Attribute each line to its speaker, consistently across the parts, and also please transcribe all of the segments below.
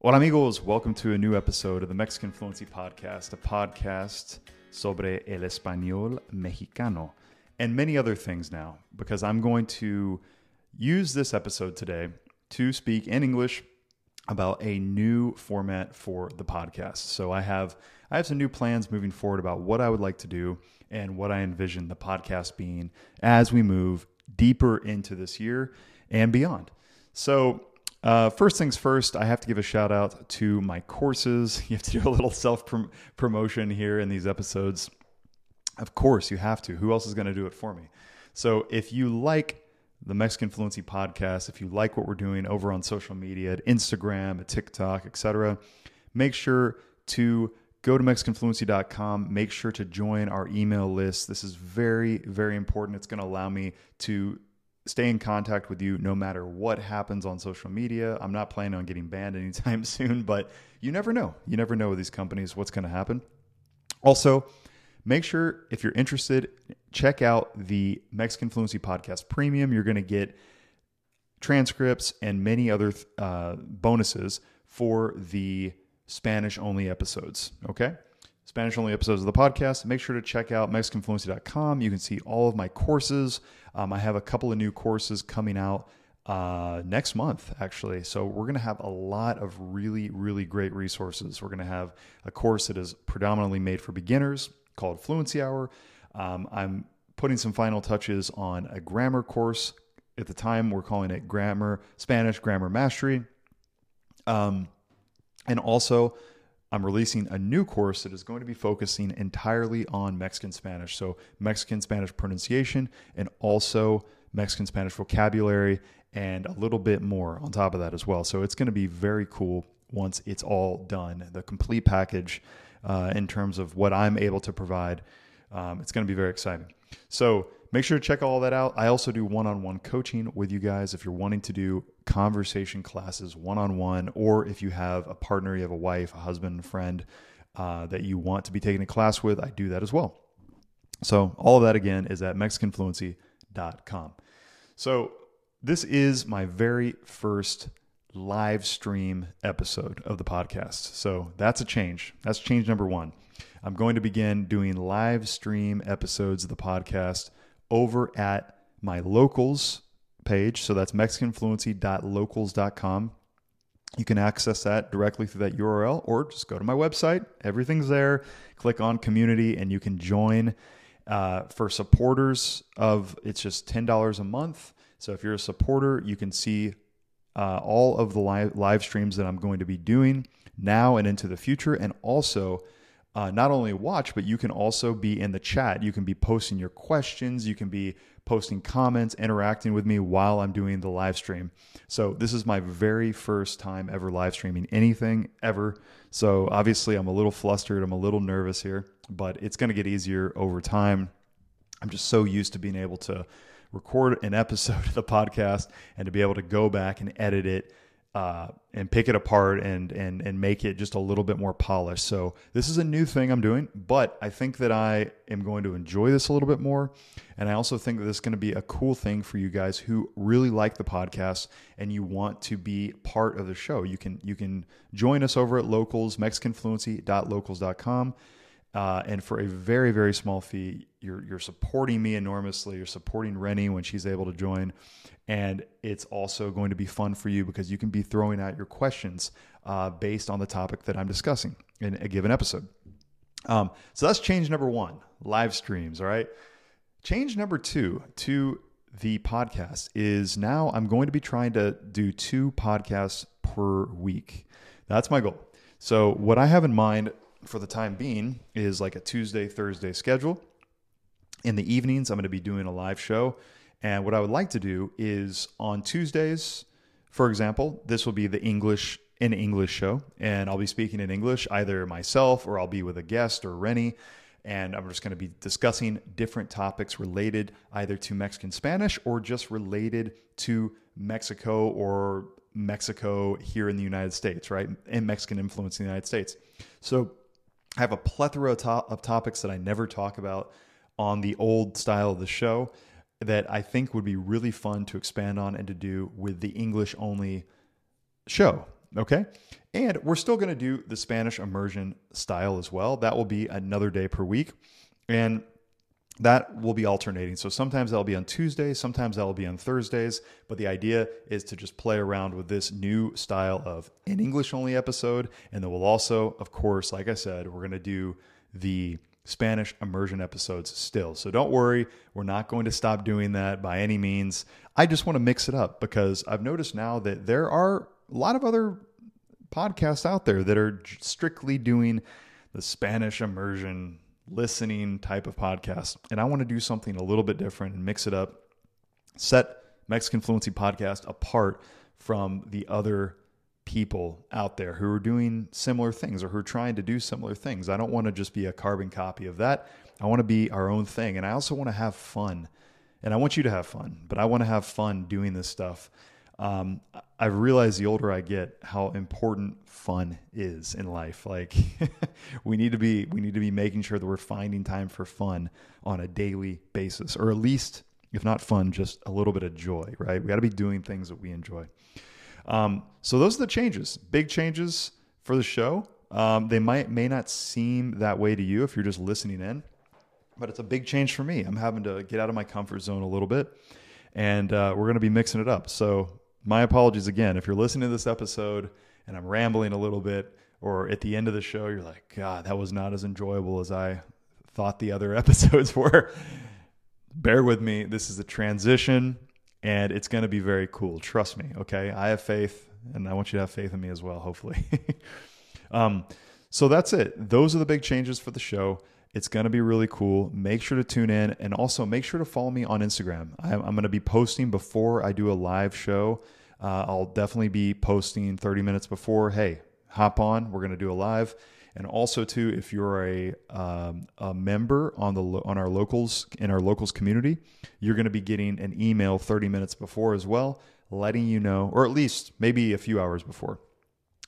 Speaker 1: Hola amigos, welcome to a new episode of the Mexican Fluency Podcast, a podcast sobre el español mexicano and many other things now because I'm going to use this episode today to speak in English about a new format for the podcast. So I have I have some new plans moving forward about what I would like to do and what I envision the podcast being as we move deeper into this year and beyond. So uh, first things first, I have to give a shout out to my courses. You have to do a little self promotion here in these episodes. Of course, you have to. Who else is going to do it for me? So, if you like the Mexican Fluency podcast, if you like what we're doing over on social media, at Instagram, at TikTok, etc., make sure to go to mexicanfluency.com make sure to join our email list this is very very important it's going to allow me to stay in contact with you no matter what happens on social media. I'm not planning on getting banned anytime soon, but you never know. You never know with these companies what's going to happen. Also, make sure if you're interested, check out the Mexican Fluency Podcast Premium. You're going to get transcripts and many other uh, bonuses for the Spanish only episodes. Okay. Spanish only episodes of the podcast, make sure to check out MexicanFluency.com. You can see all of my courses. Um, I have a couple of new courses coming out uh, next month, actually. So we're going to have a lot of really, really great resources. We're going to have a course that is predominantly made for beginners called Fluency Hour. Um, I'm putting some final touches on a grammar course. At the time, we're calling it Grammar Spanish Grammar Mastery. Um, and also, I'm releasing a new course that is going to be focusing entirely on Mexican Spanish. So, Mexican Spanish pronunciation and also Mexican Spanish vocabulary and a little bit more on top of that as well. So, it's going to be very cool once it's all done. The complete package uh, in terms of what I'm able to provide. Um, it's going to be very exciting. So, make sure to check all that out. I also do one on one coaching with you guys if you're wanting to do conversation classes one on one, or if you have a partner, you have a wife, a husband, a friend uh, that you want to be taking a class with, I do that as well. So, all of that again is at MexicanFluency.com. So, this is my very first live stream episode of the podcast. So, that's a change. That's change number one. I'm going to begin doing live stream episodes of the podcast over at my locals page. So that's MexicanFluency.locals.com. You can access that directly through that URL or just go to my website. Everything's there. Click on community and you can join. Uh, for supporters of it's just $10 a month. So if you're a supporter, you can see uh, all of the live, live streams that I'm going to be doing now and into the future. And also, uh, not only watch, but you can also be in the chat. You can be posting your questions. You can be posting comments, interacting with me while I'm doing the live stream. So, this is my very first time ever live streaming anything ever. So, obviously, I'm a little flustered. I'm a little nervous here, but it's going to get easier over time. I'm just so used to being able to record an episode of the podcast and to be able to go back and edit it uh, and pick it apart and and and make it just a little bit more polished. So this is a new thing I'm doing, but I think that I am going to enjoy this a little bit more, and I also think that this is going to be a cool thing for you guys who really like the podcast and you want to be part of the show. You can you can join us over at locals mexicanfluency.locals.com. Uh, and for a very very small fee, you're you're supporting me enormously. You're supporting Rennie when she's able to join, and it's also going to be fun for you because you can be throwing out your questions uh, based on the topic that I'm discussing in a given episode. Um, so that's change number one live streams. All right. Change number two to the podcast is now I'm going to be trying to do two podcasts per week. That's my goal. So, what I have in mind for the time being is like a Tuesday, Thursday schedule. In the evenings, I'm going to be doing a live show and what I would like to do is on Tuesdays, for example, this will be the English in English show, and I'll be speaking in English, either myself or I'll be with a guest or Rennie. And I'm just going to be discussing different topics related either to Mexican Spanish or just related to Mexico or Mexico here in the United States, right? And Mexican influence in the United States. So I have a plethora of, to- of topics that I never talk about on the old style of the show that I think would be really fun to expand on and to do with the English only show. Okay. And we're still going to do the Spanish immersion style as well. That will be another day per week. And that will be alternating. So sometimes that'll be on Tuesdays, sometimes that'll be on Thursdays. But the idea is to just play around with this new style of an English only episode. And then we'll also, of course, like I said, we're going to do the Spanish immersion episodes still. So don't worry, we're not going to stop doing that by any means. I just want to mix it up because I've noticed now that there are a lot of other podcasts out there that are strictly doing the Spanish immersion listening type of podcast. And I want to do something a little bit different and mix it up, set Mexican Fluency Podcast apart from the other people out there who are doing similar things or who are trying to do similar things. I don't want to just be a carbon copy of that. I want to be our own thing. And I also want to have fun. And I want you to have fun, but I want to have fun doing this stuff. Um, I've realized the older I get how important fun is in life. Like we need to be we need to be making sure that we're finding time for fun on a daily basis, or at least if not fun, just a little bit of joy. Right? We got to be doing things that we enjoy. Um, so those are the changes, big changes for the show. Um, they might may not seem that way to you if you're just listening in, but it's a big change for me. I'm having to get out of my comfort zone a little bit, and uh, we're going to be mixing it up. So my apologies again if you're listening to this episode and I'm rambling a little bit, or at the end of the show you're like, God, that was not as enjoyable as I thought the other episodes were. Bear with me. This is a transition and it's going to be very cool. Trust me. Okay. I have faith and I want you to have faith in me as well, hopefully. um, so that's it. Those are the big changes for the show. It's going to be really cool. Make sure to tune in and also make sure to follow me on Instagram. I'm, I'm going to be posting before I do a live show. Uh, I'll definitely be posting 30 minutes before. Hey, hop on. We're going to do a live. And also, too, if you're a, um, a member on the on our locals in our locals community, you're going to be getting an email 30 minutes before as well, letting you know, or at least maybe a few hours before.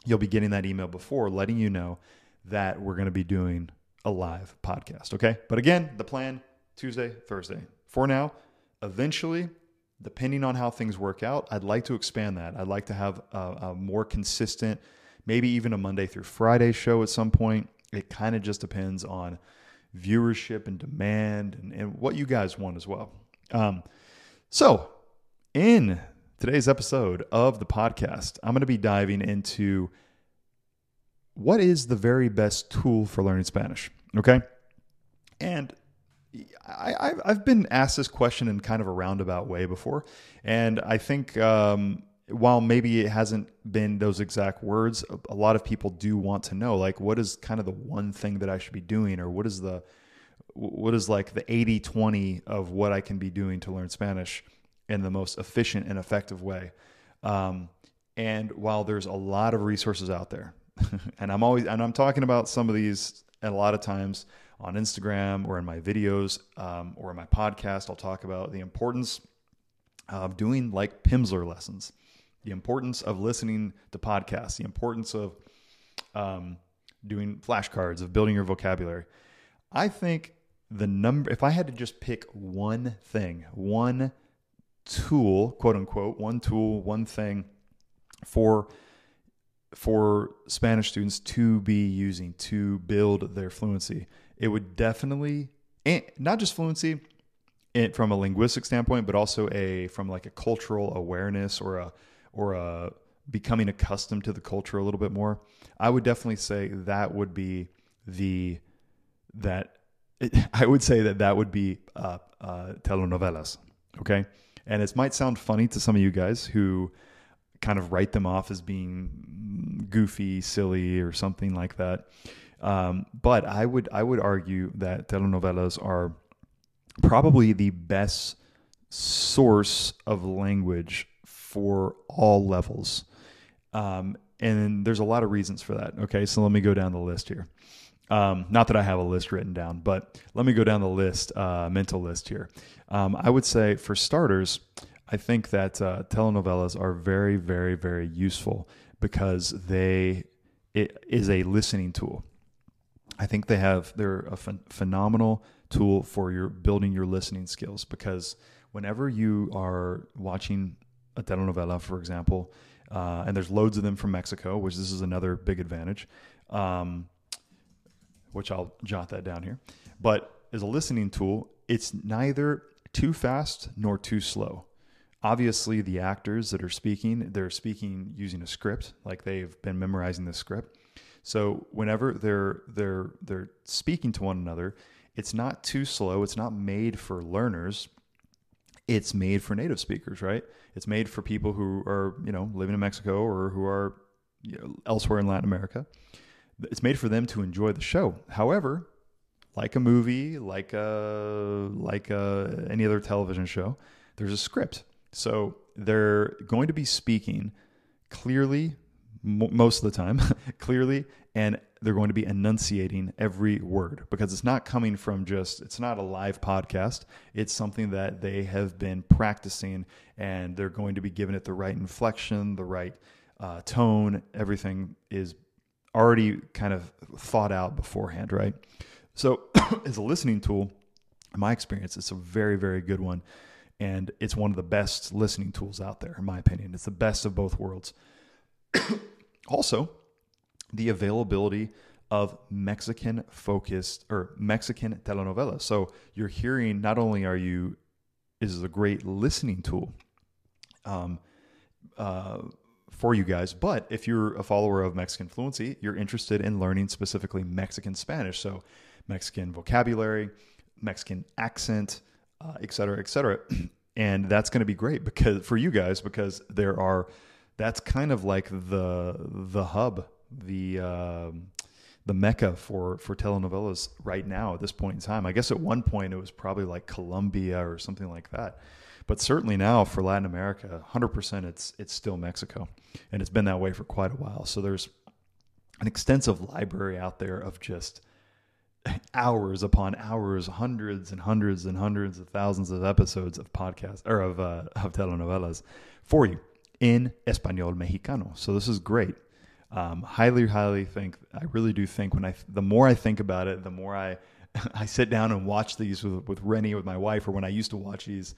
Speaker 1: You'll be getting that email before, letting you know that we're going to be doing a live podcast. Okay, but again, the plan Tuesday, Thursday. For now, eventually, depending on how things work out, I'd like to expand that. I'd like to have a, a more consistent maybe even a Monday through Friday show at some point. It kind of just depends on viewership and demand and, and what you guys want as well. Um, so, in today's episode of the podcast, I'm going to be diving into what is the very best tool for learning Spanish. Okay. And I, have been asked this question in kind of a roundabout way before. And I think um, while maybe it hasn't been those exact words, a lot of people do want to know like what is kind of the one thing that I should be doing or what is the what is like the 80-20 of what I can be doing to learn Spanish in the most efficient and effective way. Um, and while there's a lot of resources out there, and I'm always and I'm talking about some of these a lot of times on Instagram or in my videos um, or in my podcast, I'll talk about the importance of doing like Pimsleur lessons the importance of listening to podcasts, the importance of um, doing flashcards, of building your vocabulary. I think the number, if I had to just pick one thing, one tool, quote unquote, one tool, one thing for for Spanish students to be using to build their fluency, it would definitely not just fluency from a linguistic standpoint, but also a from like a cultural awareness or a or uh, becoming accustomed to the culture a little bit more, I would definitely say that would be the that it, I would say that that would be uh, uh, telenovelas. Okay, and it might sound funny to some of you guys who kind of write them off as being goofy, silly, or something like that. Um, but I would I would argue that telenovelas are probably the best source of language for all levels. Um, and there's a lot of reasons for that. Okay, so let me go down the list here. Um, not that I have a list written down, but let me go down the list, uh, mental list here. Um, I would say, for starters, I think that uh, telenovelas are very, very, very useful because they it is a listening tool. I think they have they're a ph- phenomenal tool for your building your listening skills because whenever you are watching a telenovela, for example, uh, and there's loads of them from Mexico, which this is another big advantage. Um, which I'll jot that down here. But as a listening tool, it's neither too fast nor too slow. Obviously, the actors that are speaking, they're speaking using a script, like they've been memorizing the script. So whenever they're they're they're speaking to one another, it's not too slow. It's not made for learners. It's made for native speakers, right? It's made for people who are you know living in Mexico or who are you know, elsewhere in Latin America. It's made for them to enjoy the show. However, like a movie, like a like a, any other television show, there's a script. So they're going to be speaking clearly most of the time, clearly, and they're going to be enunciating every word because it's not coming from just, it's not a live podcast. It's something that they have been practicing and they're going to be giving it the right inflection, the right uh, tone. Everything is already kind of thought out beforehand, right? So, as a listening tool, in my experience, it's a very, very good one. And it's one of the best listening tools out there, in my opinion. It's the best of both worlds. also, the availability of Mexican focused or Mexican telenovelas. So you're hearing not only are you is a great listening tool um, uh, for you guys, but if you're a follower of Mexican fluency, you're interested in learning specifically Mexican Spanish. So Mexican vocabulary, Mexican accent, uh, et cetera, et cetera. And that's going to be great because for you guys because there are that's kind of like the the hub, the um, the mecca for for telenovelas right now at this point in time. I guess at one point it was probably like Colombia or something like that. But certainly now for Latin America, 100% it's it's still Mexico. And it's been that way for quite a while. So there's an extensive library out there of just hours upon hours, hundreds and hundreds and hundreds of thousands of episodes of podcasts or of uh, of telenovelas for you in Espanol Mexicano. So this is great. Um, highly, highly think. I really do think when I the more I think about it, the more I I sit down and watch these with with Rennie with my wife, or when I used to watch these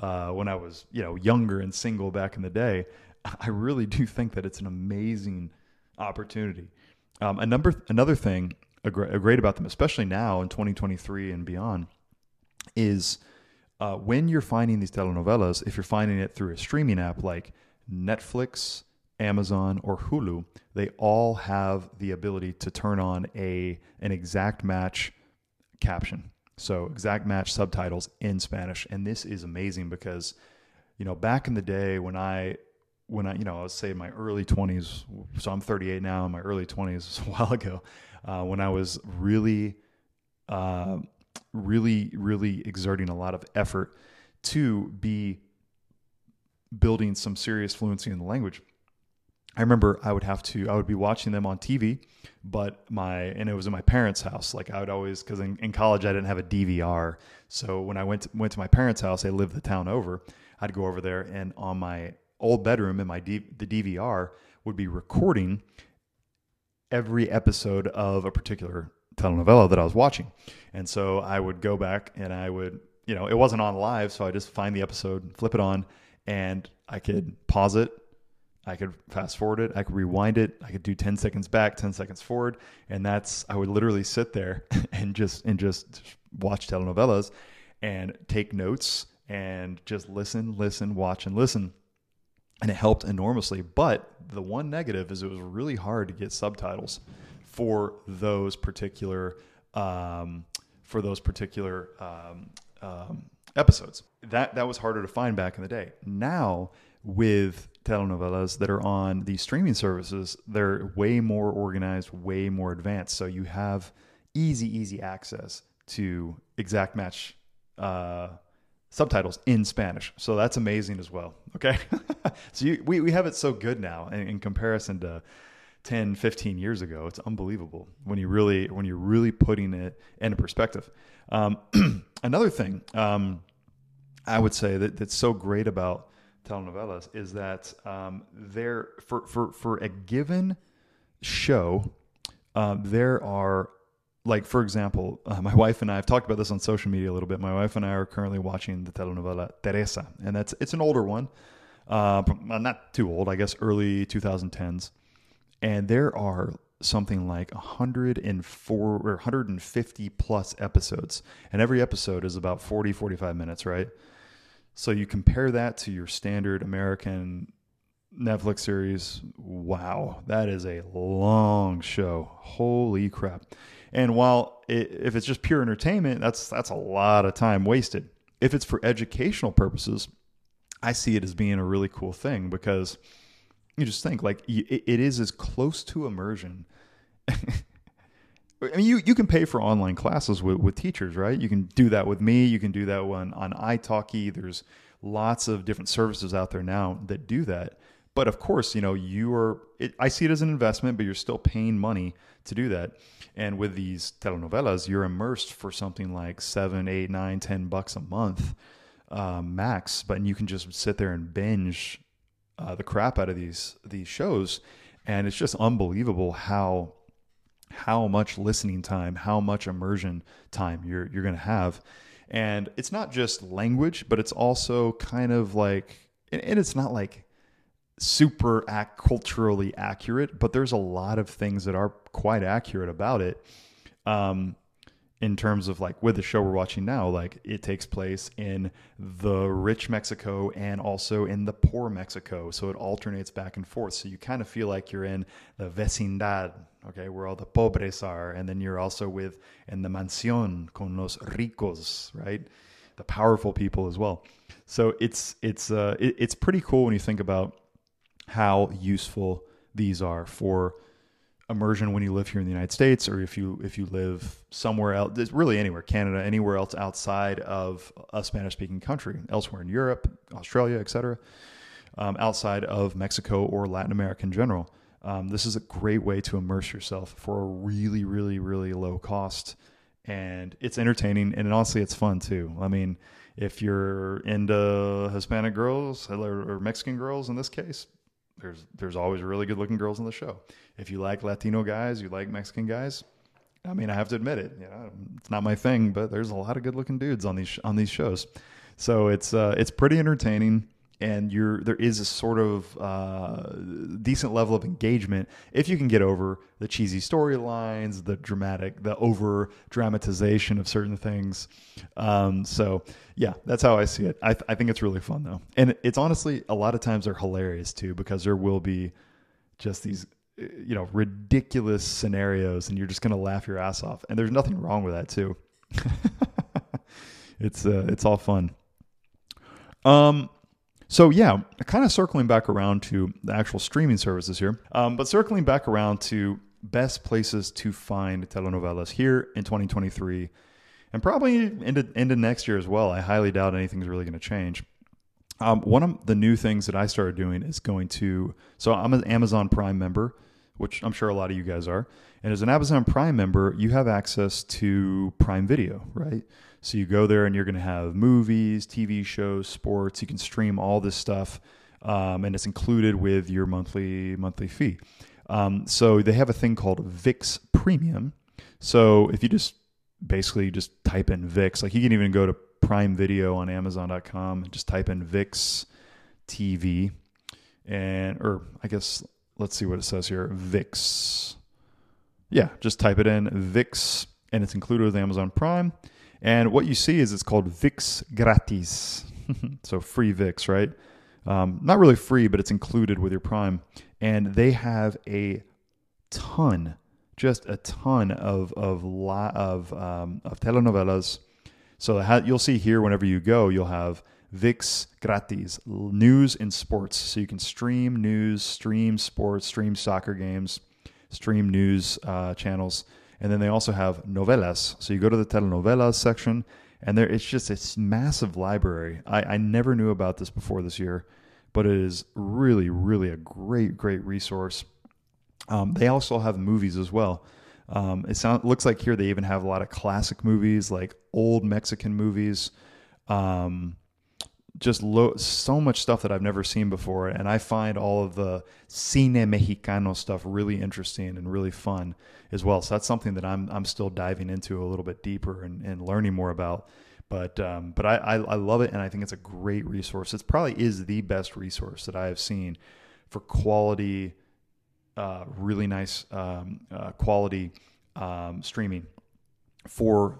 Speaker 1: uh, when I was you know younger and single back in the day. I really do think that it's an amazing opportunity. Um, a number another thing a great about them, especially now in 2023 and beyond, is uh, when you're finding these telenovelas, if you're finding it through a streaming app like Netflix, Amazon, or Hulu, they all have the ability to turn on a an exact match caption. So exact match subtitles in Spanish, and this is amazing because you know back in the day when I when I you know I was say my early 20s, so I'm 38 now. In my early 20s, a while ago, uh, when I was really, uh, really, really exerting a lot of effort to be building some serious fluency in the language. I remember I would have to, I would be watching them on TV, but my, and it was in my parents' house. Like I would always, cause in, in college I didn't have a DVR. So when I went to, went to my parents' house, they lived the town over. I'd go over there and on my old bedroom in my D, the DVR would be recording every episode of a particular telenovela that I was watching. And so I would go back and I would, you know, it wasn't on live, so I just find the episode, flip it on, and I could pause it. I could fast forward it. I could rewind it. I could do 10 seconds back, 10 seconds forward. And that's, I would literally sit there and just, and just watch telenovelas and take notes and just listen, listen, watch, and listen and it helped enormously. But the one negative is it was really hard to get subtitles for those particular um, for those particular um, um, episodes. That that was harder to find back in the day. Now with telenovelas that are on these streaming services, they're way more organized, way more advanced. So you have easy, easy access to exact match uh, subtitles in Spanish. So that's amazing as well. Okay. so you, we, we have it so good now in, in, comparison to 10, 15 years ago. It's unbelievable when you really, when you're really putting it into perspective. Um, another thing um, I would say that, that's so great about telenovelas is that um, there for, for, for a given show, uh, there are like for example, uh, my wife and I have talked about this on social media a little bit. My wife and I are currently watching the telenovela Teresa, and that's it's an older one. uh, not too old, I guess, early 2010s, and there are something like 104 or 150 plus episodes, and every episode is about 40, 45 minutes, right? So you compare that to your standard American Netflix series. Wow, that is a long show. Holy crap! And while it, if it's just pure entertainment, that's that's a lot of time wasted. If it's for educational purposes, I see it as being a really cool thing because you just think like it, it is as close to immersion. I mean, you, you can pay for online classes with, with teachers, right? You can do that with me. You can do that on, on italki. There's lots of different services out there now that do that. But of course, you know, you are, it, I see it as an investment, but you're still paying money to do that. And with these telenovelas, you're immersed for something like seven, eight, nine, ten bucks a month um, max. But you can just sit there and binge uh, the crap out of these these shows, and it's just unbelievable how how much listening time, how much immersion time you're you're going to have. And it's not just language, but it's also kind of like, and it's not like super ac- culturally accurate, but there's a lot of things that are quite accurate about it. Um, in terms of like with the show we're watching now, like it takes place in the rich Mexico and also in the poor Mexico. So it alternates back and forth. So you kind of feel like you're in the vecindad, okay, where all the pobres are. And then you're also with in the mansión con los ricos, right? The powerful people as well. So it's it's uh, it, it's pretty cool when you think about how useful these are for immersion when you live here in the United States or if you if you live somewhere else really anywhere Canada anywhere else outside of a Spanish speaking country elsewhere in Europe Australia etc um, outside of Mexico or Latin America in general. Um, this is a great way to immerse yourself for a really really really low cost and it's entertaining and honestly it's fun too. I mean if you're into Hispanic girls or Mexican girls in this case there's there's always really good looking girls on the show. If you like Latino guys, you like Mexican guys. I mean, I have to admit it. You know, it's not my thing, but there's a lot of good looking dudes on these on these shows. So it's uh, it's pretty entertaining and you're there is a sort of uh, decent level of engagement if you can get over the cheesy storylines, the dramatic, the over dramatization of certain things. Um, so yeah, that's how I see it. I, th- I think it's really fun though, and it's honestly a lot of times they're hilarious too because there will be just these you know ridiculous scenarios, and you're just gonna laugh your ass off, and there's nothing wrong with that too. it's uh, it's all fun. Um, so yeah, kind of circling back around to the actual streaming services here, um, but circling back around to best places to find telenovelas here in 2023, and probably into into next year as well. I highly doubt anything's really going to change. Um, one of the new things that I started doing is going to. So I'm an Amazon Prime member, which I'm sure a lot of you guys are. And as an Amazon Prime member, you have access to Prime Video, right? So you go there and you're going to have movies, TV shows, sports. You can stream all this stuff, um, and it's included with your monthly monthly fee. Um, so they have a thing called VIX Premium. So if you just basically just type in VIX, like you can even go to Prime Video on Amazon.com and just type in VIX TV, and or I guess let's see what it says here. VIX. Yeah, just type it in VIX, and it's included with Amazon Prime. And what you see is it's called VIX gratis. so free VIX, right? Um, not really free, but it's included with your Prime. And they have a ton, just a ton of of of um, of telenovelas. So you'll see here whenever you go, you'll have VIX gratis news and sports. So you can stream news, stream sports, stream soccer games, stream news uh, channels. And then they also have novelas. So you go to the telenovelas section, and there it's just a massive library. I, I never knew about this before this year, but it is really, really a great, great resource. Um, they also have movies as well. Um, it sounds looks like here they even have a lot of classic movies, like old Mexican movies. Um, just lo- so much stuff that I've never seen before, and I find all of the cine mexicano stuff really interesting and really fun as well. So that's something that I'm I'm still diving into a little bit deeper and, and learning more about. But um, but I, I I love it, and I think it's a great resource. It probably is the best resource that I have seen for quality, uh, really nice um, uh, quality um, streaming for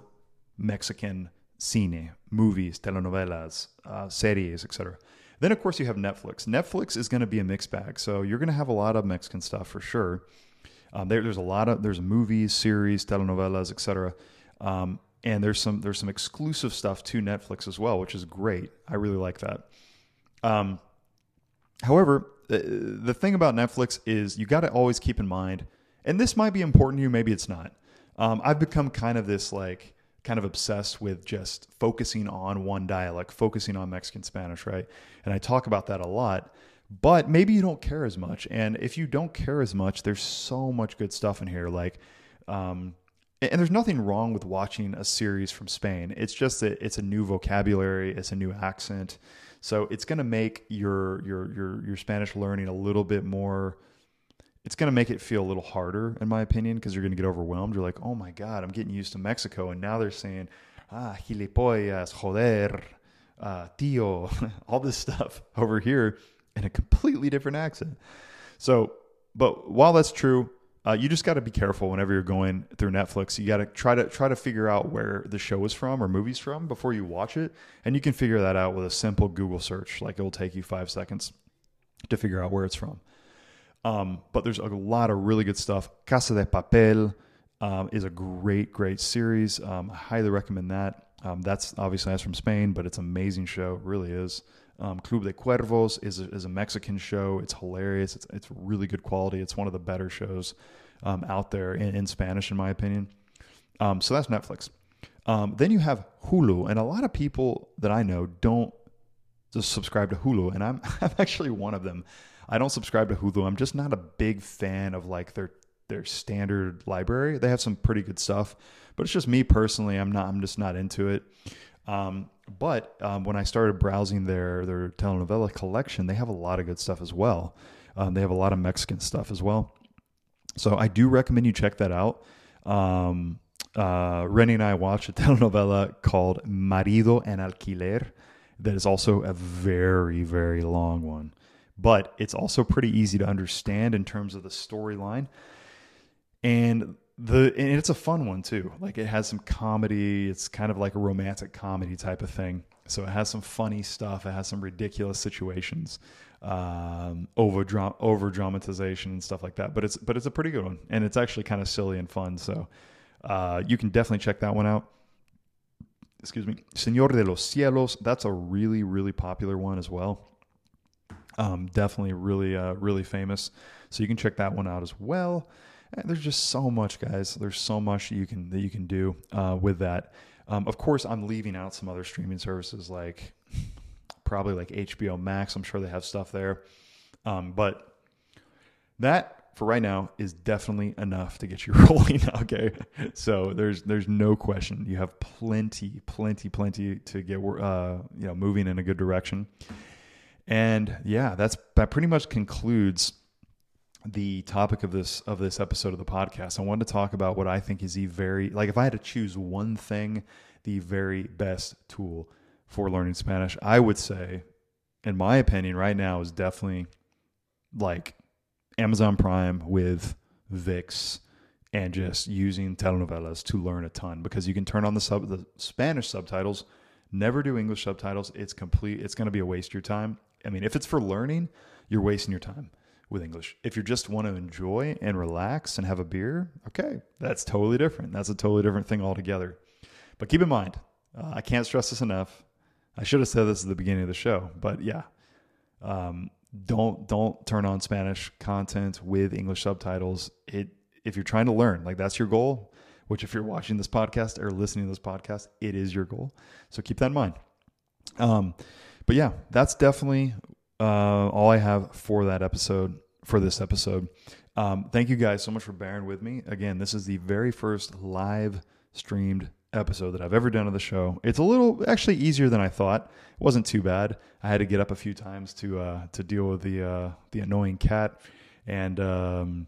Speaker 1: Mexican cine, movies, telenovelas, uh, series, etc. Then of course you have Netflix. Netflix is going to be a mixed bag, so you're going to have a lot of Mexican stuff for sure. Um, there, there's a lot of there's movies, series, telenovelas, etc. Um, and there's some there's some exclusive stuff to Netflix as well, which is great. I really like that. Um, however, the, the thing about Netflix is you got to always keep in mind, and this might be important to you, maybe it's not. Um, I've become kind of this like kind of obsessed with just focusing on one dialect, focusing on Mexican Spanish, right? And I talk about that a lot. But maybe you don't care as much, and if you don't care as much, there's so much good stuff in here. Like, um, and there's nothing wrong with watching a series from Spain. It's just that it's a new vocabulary, it's a new accent, so it's going to make your your your your Spanish learning a little bit more. It's going to make it feel a little harder, in my opinion, because you're going to get overwhelmed. You're like, oh my god, I'm getting used to Mexico, and now they're saying, ah, gilipollas, joder, uh, tío, all this stuff over here in a completely different accent. So, but while that's true, uh, you just got to be careful whenever you're going through Netflix. You got to try to try to figure out where the show is from or movie's from before you watch it, and you can figure that out with a simple Google search. Like it will take you five seconds to figure out where it's from. Um, but there's a lot of really good stuff. Casa de Papel um, is a great, great series. Um, I highly recommend that. Um, that's obviously that's from Spain, but it's an amazing show. It really is. Um, Club de Cuervos is a, is a Mexican show. It's hilarious. It's, it's really good quality. It's one of the better shows um, out there in, in, Spanish, in my opinion. So that's Netflix. Then you have Hulu, and a lot of people that I know don't just subscribe to Hulu, and I'm I'm actually one of them. I don't subscribe to Hulu. I'm just not a big fan of like their their standard library. They have some pretty good stuff, but it's just me personally. I'm not. I'm just not into it. Um, but um, when I started browsing their their telenovela collection, they have a lot of good stuff as well. Um, they have a lot of Mexican stuff as well. So I do recommend you check that out. Um, uh, and I watched a telenovela called Marido en Alquiler that is also a very, very long one. But it's also pretty easy to understand in terms of the storyline. And the and it's a fun one too. Like it has some comedy. It's kind of like a romantic comedy type of thing. So it has some funny stuff. It has some ridiculous situations, um, over over dramatization and stuff like that. But it's but it's a pretty good one, and it's actually kind of silly and fun. So uh, you can definitely check that one out. Excuse me, Señor de los Cielos. That's a really really popular one as well. Um, definitely really uh, really famous. So you can check that one out as well. And there's just so much, guys. There's so much you can that you can do uh, with that. Um, of course, I'm leaving out some other streaming services like probably like HBO Max. I'm sure they have stuff there, um, but that for right now is definitely enough to get you rolling. Okay, so there's there's no question. You have plenty, plenty, plenty to get uh, you know moving in a good direction. And yeah, that's that pretty much concludes the topic of this of this episode of the podcast. I wanted to talk about what I think is the very like if I had to choose one thing, the very best tool for learning Spanish, I would say, in my opinion, right now is definitely like Amazon Prime with VIX and just using telenovelas to learn a ton because you can turn on the sub the Spanish subtitles, never do English subtitles. It's complete. It's going to be a waste of your time. I mean, if it's for learning, you're wasting your time with English. If you just want to enjoy and relax and have a beer, okay, that's totally different. That's a totally different thing altogether. But keep in mind, uh, I can't stress this enough. I should have said this at the beginning of the show, but yeah, um, don't don't turn on Spanish content with English subtitles. It if you're trying to learn, like that's your goal. Which, if you're watching this podcast or listening to this podcast, it is your goal. So keep that in mind. Um, but yeah, that's definitely uh, all I have for that episode, for this episode. Um, thank you guys so much for bearing with me. Again, this is the very first live streamed episode that I've ever done of the show. It's a little actually easier than I thought. It wasn't too bad. I had to get up a few times to uh, to deal with the uh, the annoying cat, and um,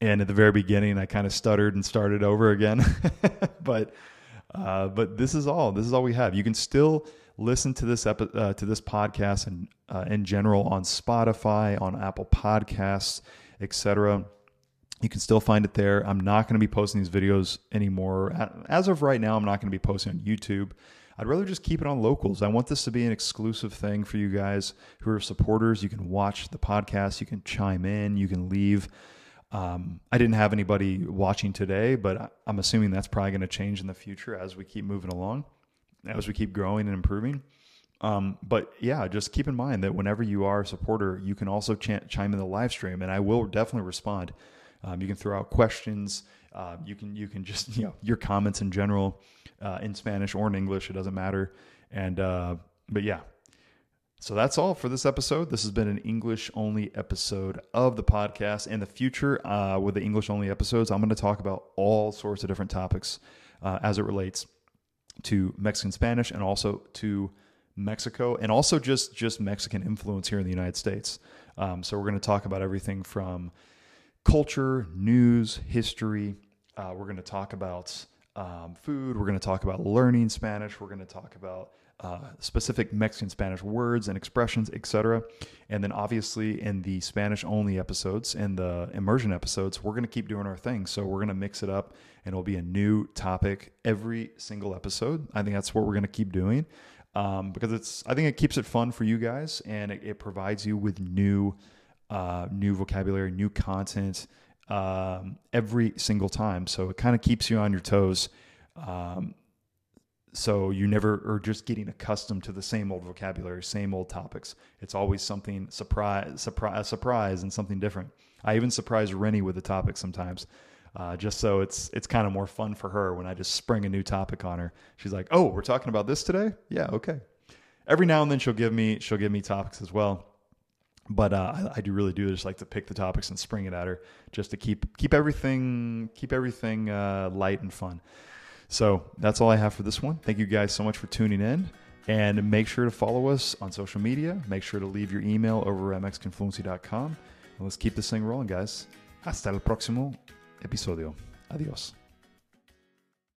Speaker 1: and at the very beginning I kind of stuttered and started over again. but Uh, but this is all. This is all we have. You can still listen to this epi- uh, to this podcast and uh, in general on Spotify, on Apple Podcasts, etc. You can still find it there. I'm not going to be posting these videos anymore. As of right now, I'm not going to be posting on YouTube. I'd rather just keep it on locals. I want this to be an exclusive thing for you guys who are supporters. You can watch the podcast, you can chime in, you can leave. Um, I didn't have anybody watching today, but I'm assuming that's probably going to change in the future as we keep moving along, as we keep growing and improving. Um, but yeah, just keep in mind that whenever you are a supporter, you can also ch- chime in the live stream, and I will definitely respond. Um, you can throw out questions. Uh, you can you can just you know your comments in general uh, in Spanish or in English. It doesn't matter. And uh, but yeah, so that's all for this episode. This has been an English only episode of the podcast. In the future, uh, with the English only episodes, I'm going to talk about all sorts of different topics uh, as it relates to Mexican Spanish and also to Mexico and also just just Mexican influence here in the United States. Um, so we're going to talk about everything from culture, news, history. Uh, we're going to talk about um, food. We're going to talk about learning Spanish. We're going to talk about uh, specific Mexican Spanish words and expressions, etc. And then obviously in the Spanish only episodes and the immersion episodes, we're going to keep doing our thing. So we're going to mix it up and it'll be a new topic every single episode. I think that's what we're going to keep doing um, because it's, I think it keeps it fun for you guys and it, it provides you with new uh, new vocabulary, new content um, every single time. So it kind of keeps you on your toes. Um, so you never are just getting accustomed to the same old vocabulary, same old topics. It's always something surprise, surprise, surprise, and something different. I even surprise Rennie with the topic sometimes, uh, just so it's it's kind of more fun for her when I just spring a new topic on her. She's like, "Oh, we're talking about this today? Yeah, okay." Every now and then she'll give me she'll give me topics as well. But uh, I, I, do really do just like to pick the topics and spring it at her just to keep keep everything keep everything uh, light and fun. So that's all i have for this one. Thank you guys so much for tuning in. And make sure to follow us on social media. Make sure to leave your email over at mexicanfluency.com and let's keep this thing rolling guys. Hasta el próximo episodio. Adiós.